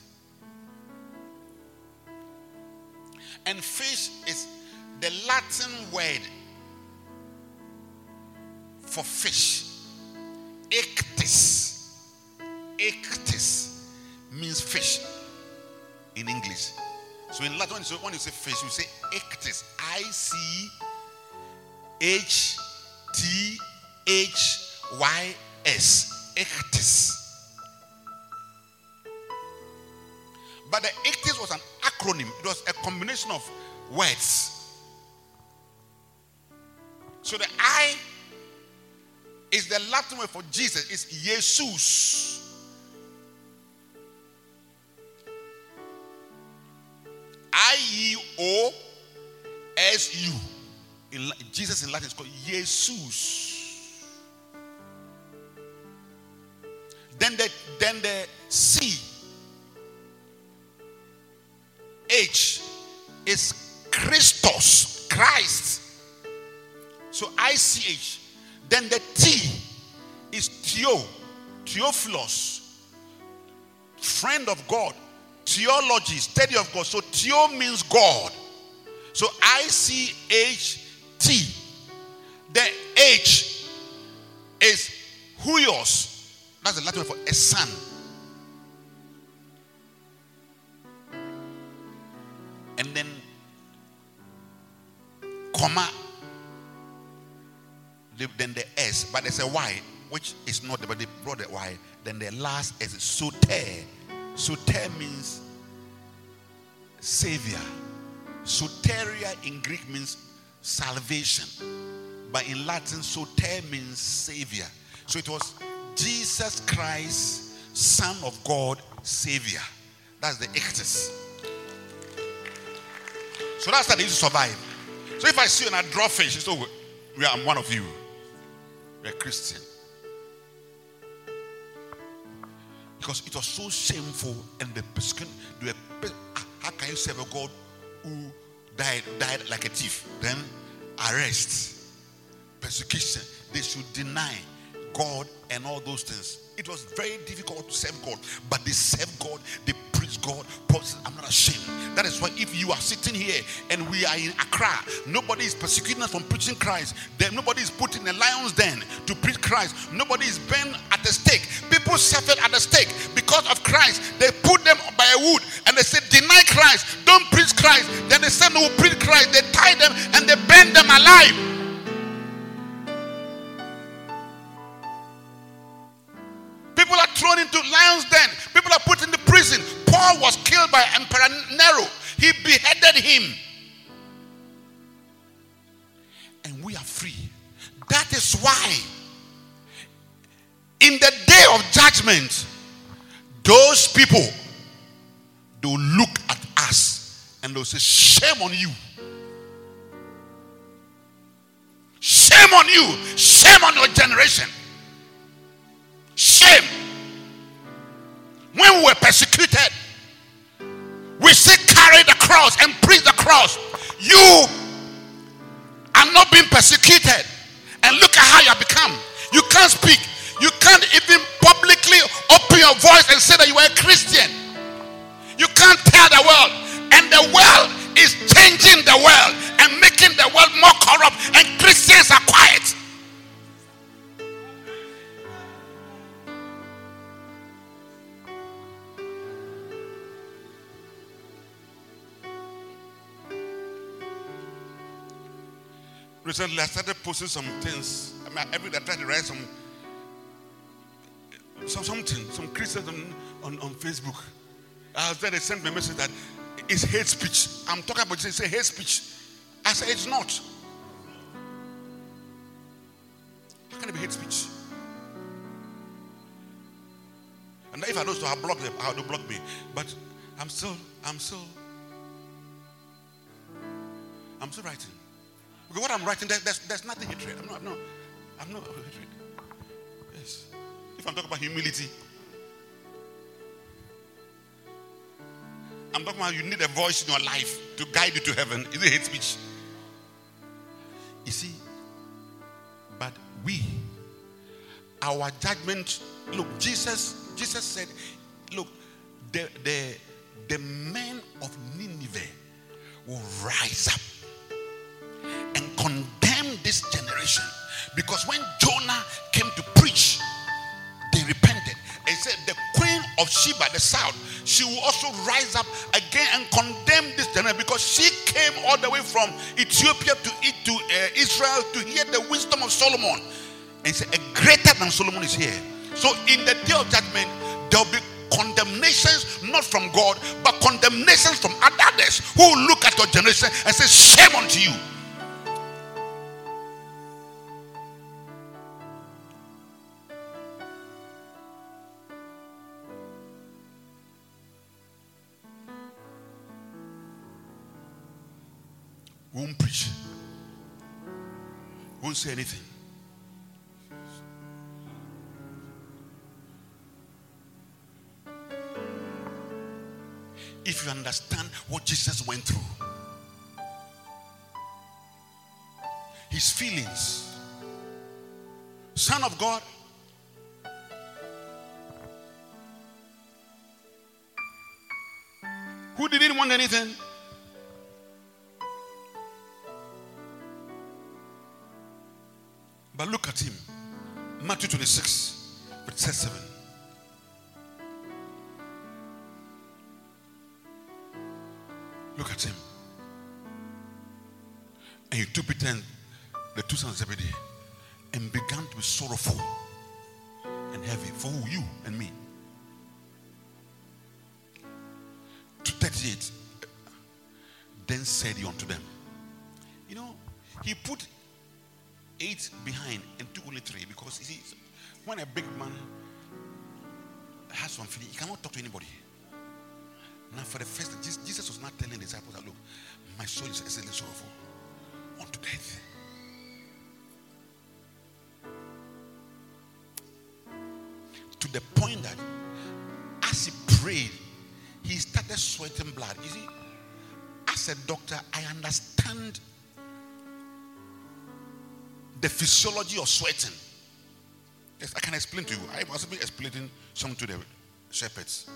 And fish is the Latin word for fish. Ichthys. Ichthys means fish in English. So in Latin, when you say fish, you say ichthys. I C H T H Y S. Ichthys. But the ichthys was an acronym, it was a combination of words. So the I is the Latin word for Jesus, it's Jesus. I E O S U. In Jesus in Latin is called Jesus. Then the then the C H is Christos, Christ. So I C H. Then the T is Theo, Theophilus, friend of God, theology, study of God. So Theo means God. So I C H T. The H is huios. That's the Latin word for a son. S, but there's which is not there, but they brought the. Then the last is soter. Soter means savior. Soteria in Greek means salvation. But in Latin, soter means savior. So it was Jesus Christ, Son of God, Savior. That's the ichthys. So that's how they used to survive. So if I see you and I draw fish, so oh, we are, I'm one of you. A Christian. Because it was so shameful and the persecution, they how can you serve a God who died, died like a thief? Then arrest, persecution. They should deny God and all those things. It was very difficult to serve God, but they serve God, they preach God. I'm not ashamed. That is why if you are sitting here and we are in Accra, nobody is persecuting us from preaching Christ. Then nobody is put in a lion's den to preach Christ. Nobody is burned at the stake. People suffered at the stake because of Christ. They put them by a wood and they said, Deny Christ, don't preach Christ. Then they said, No, preach Christ. They tie them and they burn them alive. Thrown into lions' den. People are put into prison. Paul was killed by Emperor Nero. He beheaded him. And we are free. That is why, in the day of judgment, those people they will look at us and they'll say, Shame on you. Shame on you. Shame on your generation. Shame. When we were persecuted, we still carry the cross and preach the cross. You are not being persecuted. And look at how you have become. You can't speak. You can't even publicly open your voice and say that you are a Christian. You can't tell the world. And the world is changing the world and making the world more corrupt. And Christians are quiet. Recently, I started posting some things. I mean, every day I try to write some, some something, some Christians on, on, Facebook. Uh, I was there, they sent me a message that it's hate speech. I'm talking about they say hate speech. I said it's not. How can it be hate speech? And if I don't, I'll block them. I'll do block me. But I'm still, I'm still, I'm still writing. What I'm writing, there, there's, there's nothing hatred. I'm not, I'm not, I'm not hatred. Yes. If I'm talking about humility, I'm talking about you need a voice in your life to guide you to heaven. Is it hate speech? You see, but we, our judgment, look, Jesus, Jesus said, look, the the the men of Nineveh will rise up and condemn this generation Because when Jonah came to preach, they repented and said, The queen of Sheba, the south, she will also rise up again and condemn this generation because she came all the way from Ethiopia to, uh, Israel to hear the wisdom of Solomon. And he said, A greater than Solomon is here. So in the day of judgment, there will be condemnations not from God, but condemnations from others who look at your generation and say, Shame unto you. Won't preach, won't say anything. If you understand what Jesus went through, his feelings, Son of God, who didn't want anything. Matthew 26, verse 7. Look at him. And he took Peter and the two sons of Zebedee and began to be sorrowful and heavy for who? You and me. To 38. Then said he unto them, You know, he put eight behind and took only three because you see, when a big man has some feeling, he cannot talk to anybody. Now, for the first, Jesus was not telling the disciples that look, my soul is exceedingly sorrowful unto death. To the point that as he prayed, he started sweating blood. You see, as a doctor, I understand the physiology of sweating. Yes, I can explain to you. I was even explaining some to the shepherds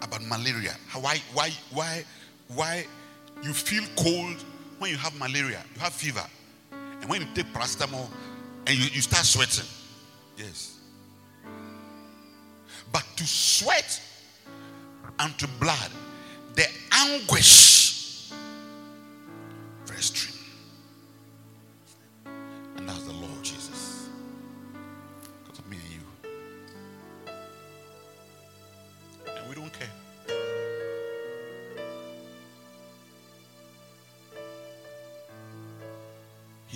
about malaria. Why, why, why, why you feel cold when you have malaria, you have fever, and when you take paracetamol and you, you start sweating. Yes. But to sweat and to blood, the anguish,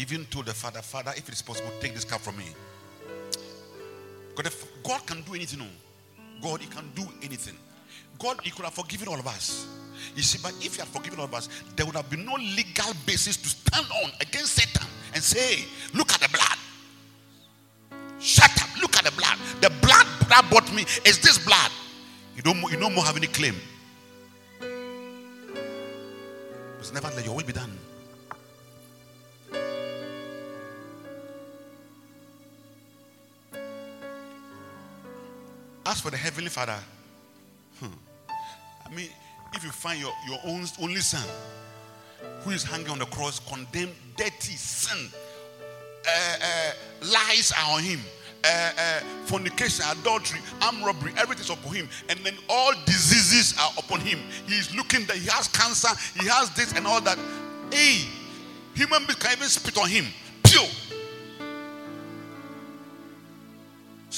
He even told the father, Father, if it is possible, take this cup from me. Because God can do anything. God, He can do anything. God, He could have forgiven all of us. You see, but if He had forgiven all of us, there would have been no legal basis to stand on against Satan and say, Look at the blood. Shut up. Look at the blood. The blood that bought me is this blood. You don't, you no more have any claim. But never let your will be done. As for the Heavenly Father, hmm, I mean, if you find your, your own only son who is hanging on the cross, condemned, dirty sin, uh, uh, lies are on him, uh, uh, fornication, adultery, armed robbery, everything is upon him, and then all diseases are upon him. He is looking that he has cancer, he has this and all that. Hey, human beings can even spit on him. Pure.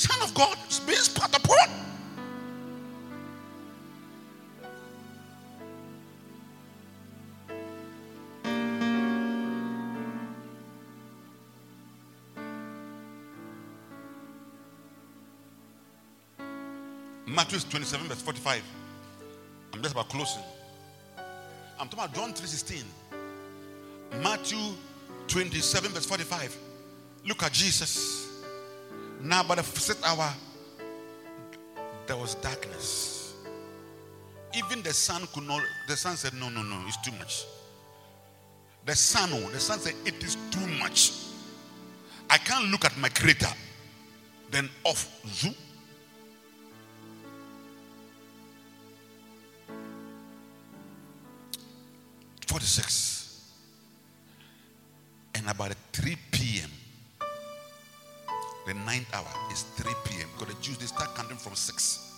Son of God being spat upon. Matthew 27, verse 45. I'm just about closing. I'm talking about John 3:16. Matthew 27, verse 45. Look at Jesus. Now, by the fifth hour, there was darkness. Even the sun could not, the sun said, No, no, no, it's too much. The sun, oh, the sun said, It is too much. I can't look at my creator. Then off, zoom. Forty-six. And about 3 p.m., The ninth hour is 3 p.m. Because the Jews they start counting from 6.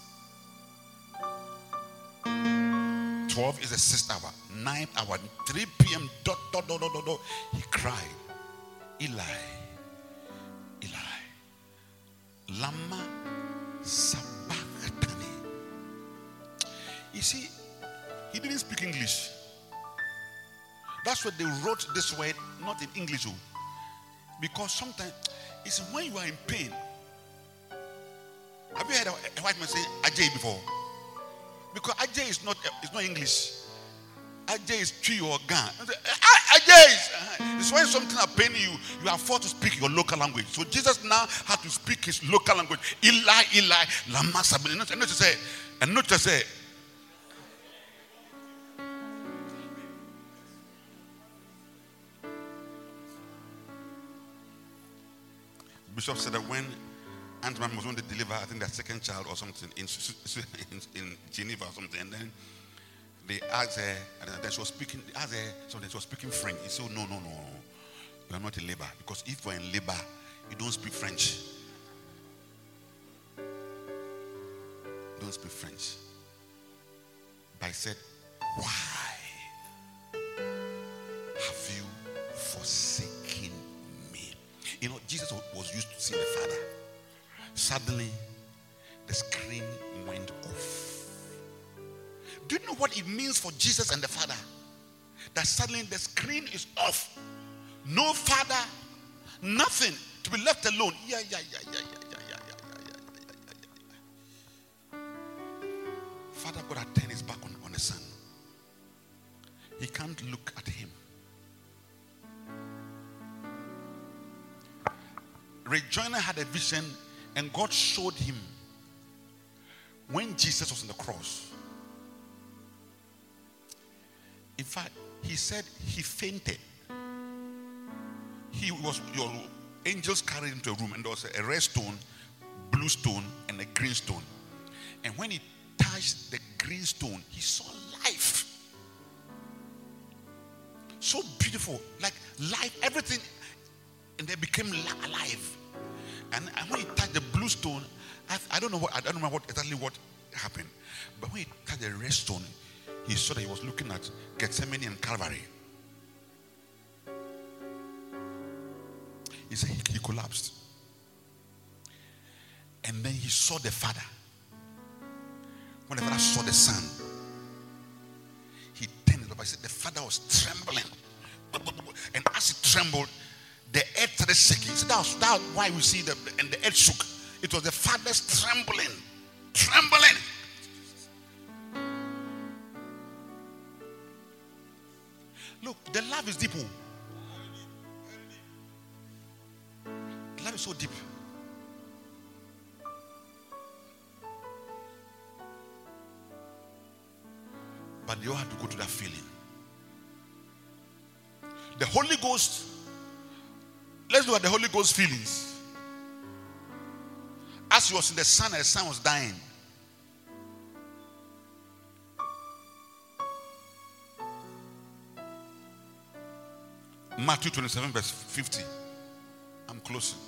12 is the sixth hour. 9th hour, 3 p.m. Dot, dot, dot, dot, dot, dot. He cried, Eli, Eli, Lama Sabachthani. You see, he didn't speak English. That's why they wrote this word not in English. oh. Because sometimes it's when you are in pain. Have you heard a, white man say Ajay before? Because Ajay is not it's not English. Ajay is tree or gun. Ajay is uh-huh. it's when something are paining you, you are forced to speak your local language. So Jesus now had to speak his local language. Eli, Eli, lama sabachthani. And not to say, and not say, Bishop said that when Aunt Mom was going to deliver, I think their second child or something in, in, Geneva or something, and then they asked her, and then she was speaking, they asked her something, she was speaking French. He said, No, no, no, you are not in labor. Because if you are in labor, you don't speak French. Don't speak French. But I said, Why have you forsaken? You know, Jesus was used to seeing the Father. Suddenly, the screen went off. Do you know what it means for Jesus and the Father? That suddenly the screen is off. No Father, nothing to be left alone. Yeah, yeah, yeah, yeah, yeah, yeah, yeah, yeah, yeah, yeah. Father God had turned his back on, on the Son. He can't look at him. Rick Joyner had a vision, and God showed him when Jesus was on the cross. In fact, he said he fainted. He was your angels carried into a room, and there was a red stone, blue stone, and a green stone. And when he touched the green stone, he saw life. So beautiful, like life, everything, and they became li- alive. And, and when he touched the blue stone, I, I don't know what I don't remember what exactly what happened, but when he touched the red stone, he saw that he was looking at Gethsemane and Calvary. He said he, he collapsed. And then he saw the Father. When the Father saw the Son, he turned it up. I said, The Father was trembling. And as he trembled, the earth started shaking. So that's that why we see the and the earth shook. It was the Father's trembling. Trembling. Look, the love is deep. oh. The love is so deep. But you have to go to that feeling. The Holy Ghost, let's look at the Holy Ghost feelings. As he was in the Son and the Son was dying. Matthew 27, verse 50. I'm closing.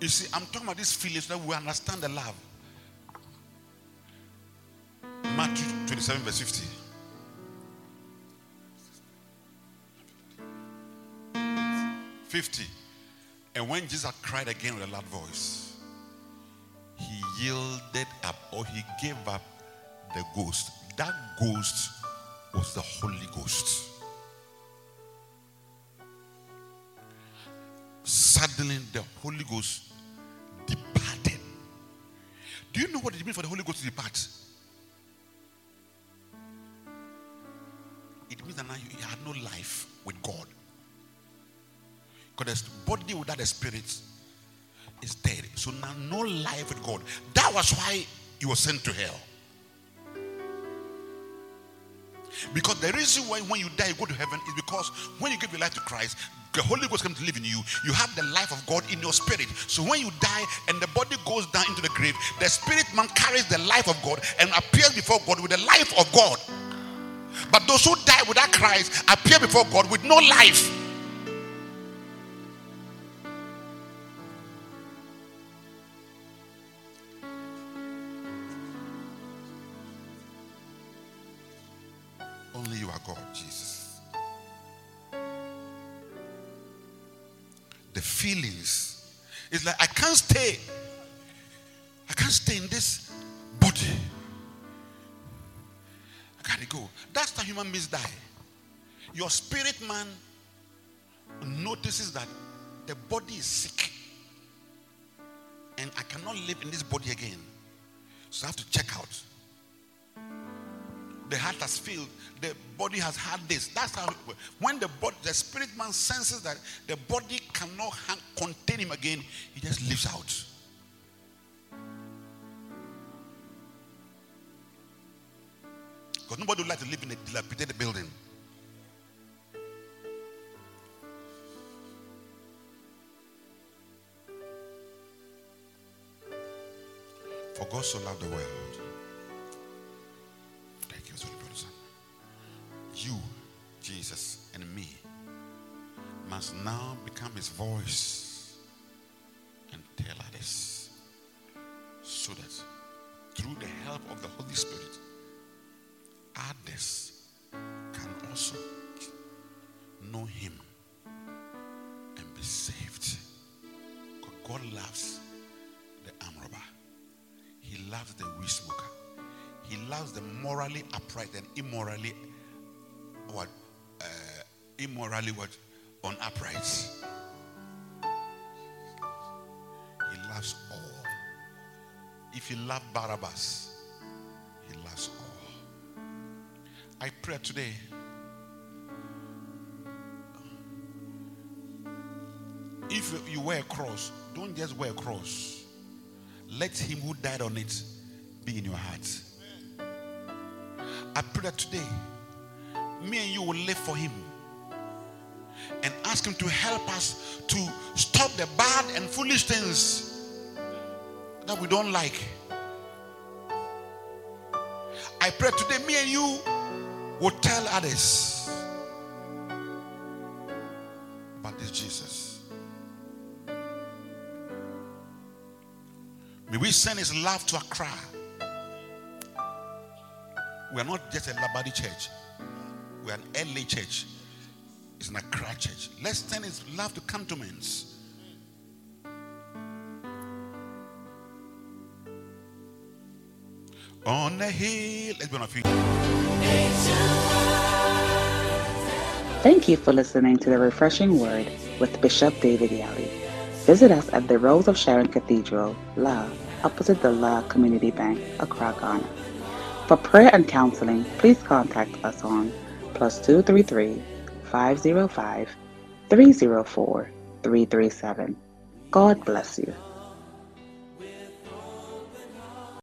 You see, I'm talking about these feelings so that we understand the love. Matthew 27, verse 50. Fifty. And when Jesus cried again with a loud voice, he yielded up or he gave up the ghost. That ghost was the Holy Ghost. Suddenly, the Holy Ghost departed. Do you know what it means for the Holy Ghost to depart? It means that now you had no life with God. Because the body without the spirit is dead. So now no life with God. That was why he was sent to hell. Because the reason why when you die you go to heaven is because when you give your life to Christ, the Holy Ghost comes to live in you. You have the life of God in your spirit. So when you die and the body goes down into the grave, the spirit man carries the life of God and appears before God with the life of God. But those who die without Christ appear before God with no life. Human beings die. Your spirit man notices that the body is sick and I cannot live in this body again. So I have to check out. The heart has failed. The body has had this. That's how. When the body, the spirit man senses that the body cannot contain him again, he just leaves out. Because nobody would like to live in a dilapidated building. For God so loved the world. Thank you, Holy Son. You, Jesus, and me must now become his voice and tell others so that through the help of the Holy Spirit, others can also know him and be saved. God loves the arm robber. He loves the weed smoker. He loves the morally upright and immorally what uh, immorally what upright. He loves all. If he loved Barabbas, I pray today. If you wear a cross, don't just wear a cross. Let him who died on it be in your heart. I pray that today, me and you will live for him and ask him to help us to stop the bad and foolish things that we don't like. I pray today, me and you will tell others about this Jesus. May we send his love to Accra. We are not just a Labadi church, we are an LA church. It's an Accra church. Let's send his love to cantonments. On the hill. Let's be on our. Thank you for listening to the Refreshing Word with Bishop David Yalleh. Visit us at the Rose of Sharon Cathedral, La, opposite the La Community Bank, Accra, Ghana. For prayer and counseling, please contact us on plus 233 505 304 337. God bless you.